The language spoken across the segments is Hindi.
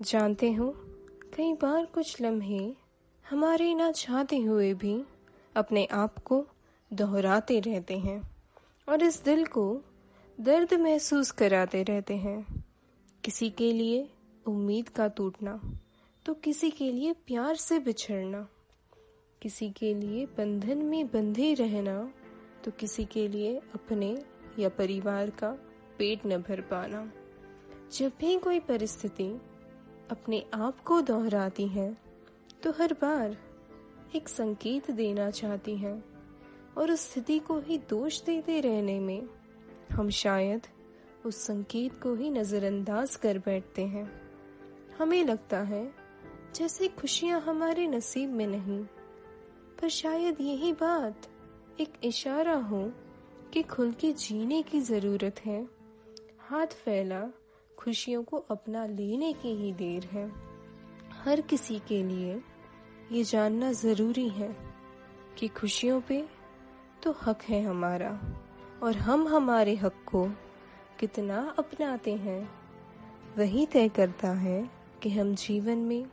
जानते हो, कई बार कुछ लम्हे हमारे ना चाहते हुए भी अपने आप को दोहराते रहते हैं और इस दिल को दर्द महसूस कराते रहते हैं। किसी के लिए उम्मीद का टूटना तो किसी के लिए प्यार से बिछड़ना, किसी के लिए बंधन में बंधे रहना तो किसी के लिए अपने या परिवार का पेट न भर पाना। जब भी कोई परिस्थिति अपने आप को दोहराती है तो हर बार एक संकेत देना चाहती है और उस स्थिति को ही दोष देते रहने में हम शायद उस संकेत को ही नज़रअंदाज कर बैठते हैं। हमें लगता है जैसे खुशियाँ हमारे नसीब में नहीं, पर शायद यही बात एक इशारा हो कि खुल के जीने की ज़रूरत है। हाथ फैला खुशियों को अपना लेने की ही देर है। हर किसी के लिए ये जानना ज़रूरी है कि खुशियों पे तो हक है हमारा, और हम हमारे हक को कितना अपनाते हैं, वही तय करता है कि हम जीवन में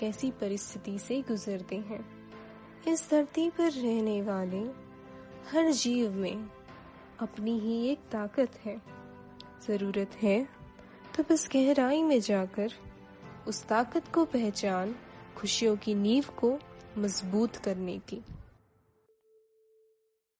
कैसी परिस्थिति से गुजरते हैं। इस धरती पर रहने वाले हर जीव में अपनी ही एक ताकत है, ज़रूरत है तो इस गहराई में जाकर उस ताकत को पहचान खुशियों की नींव को मज़बूत करने की।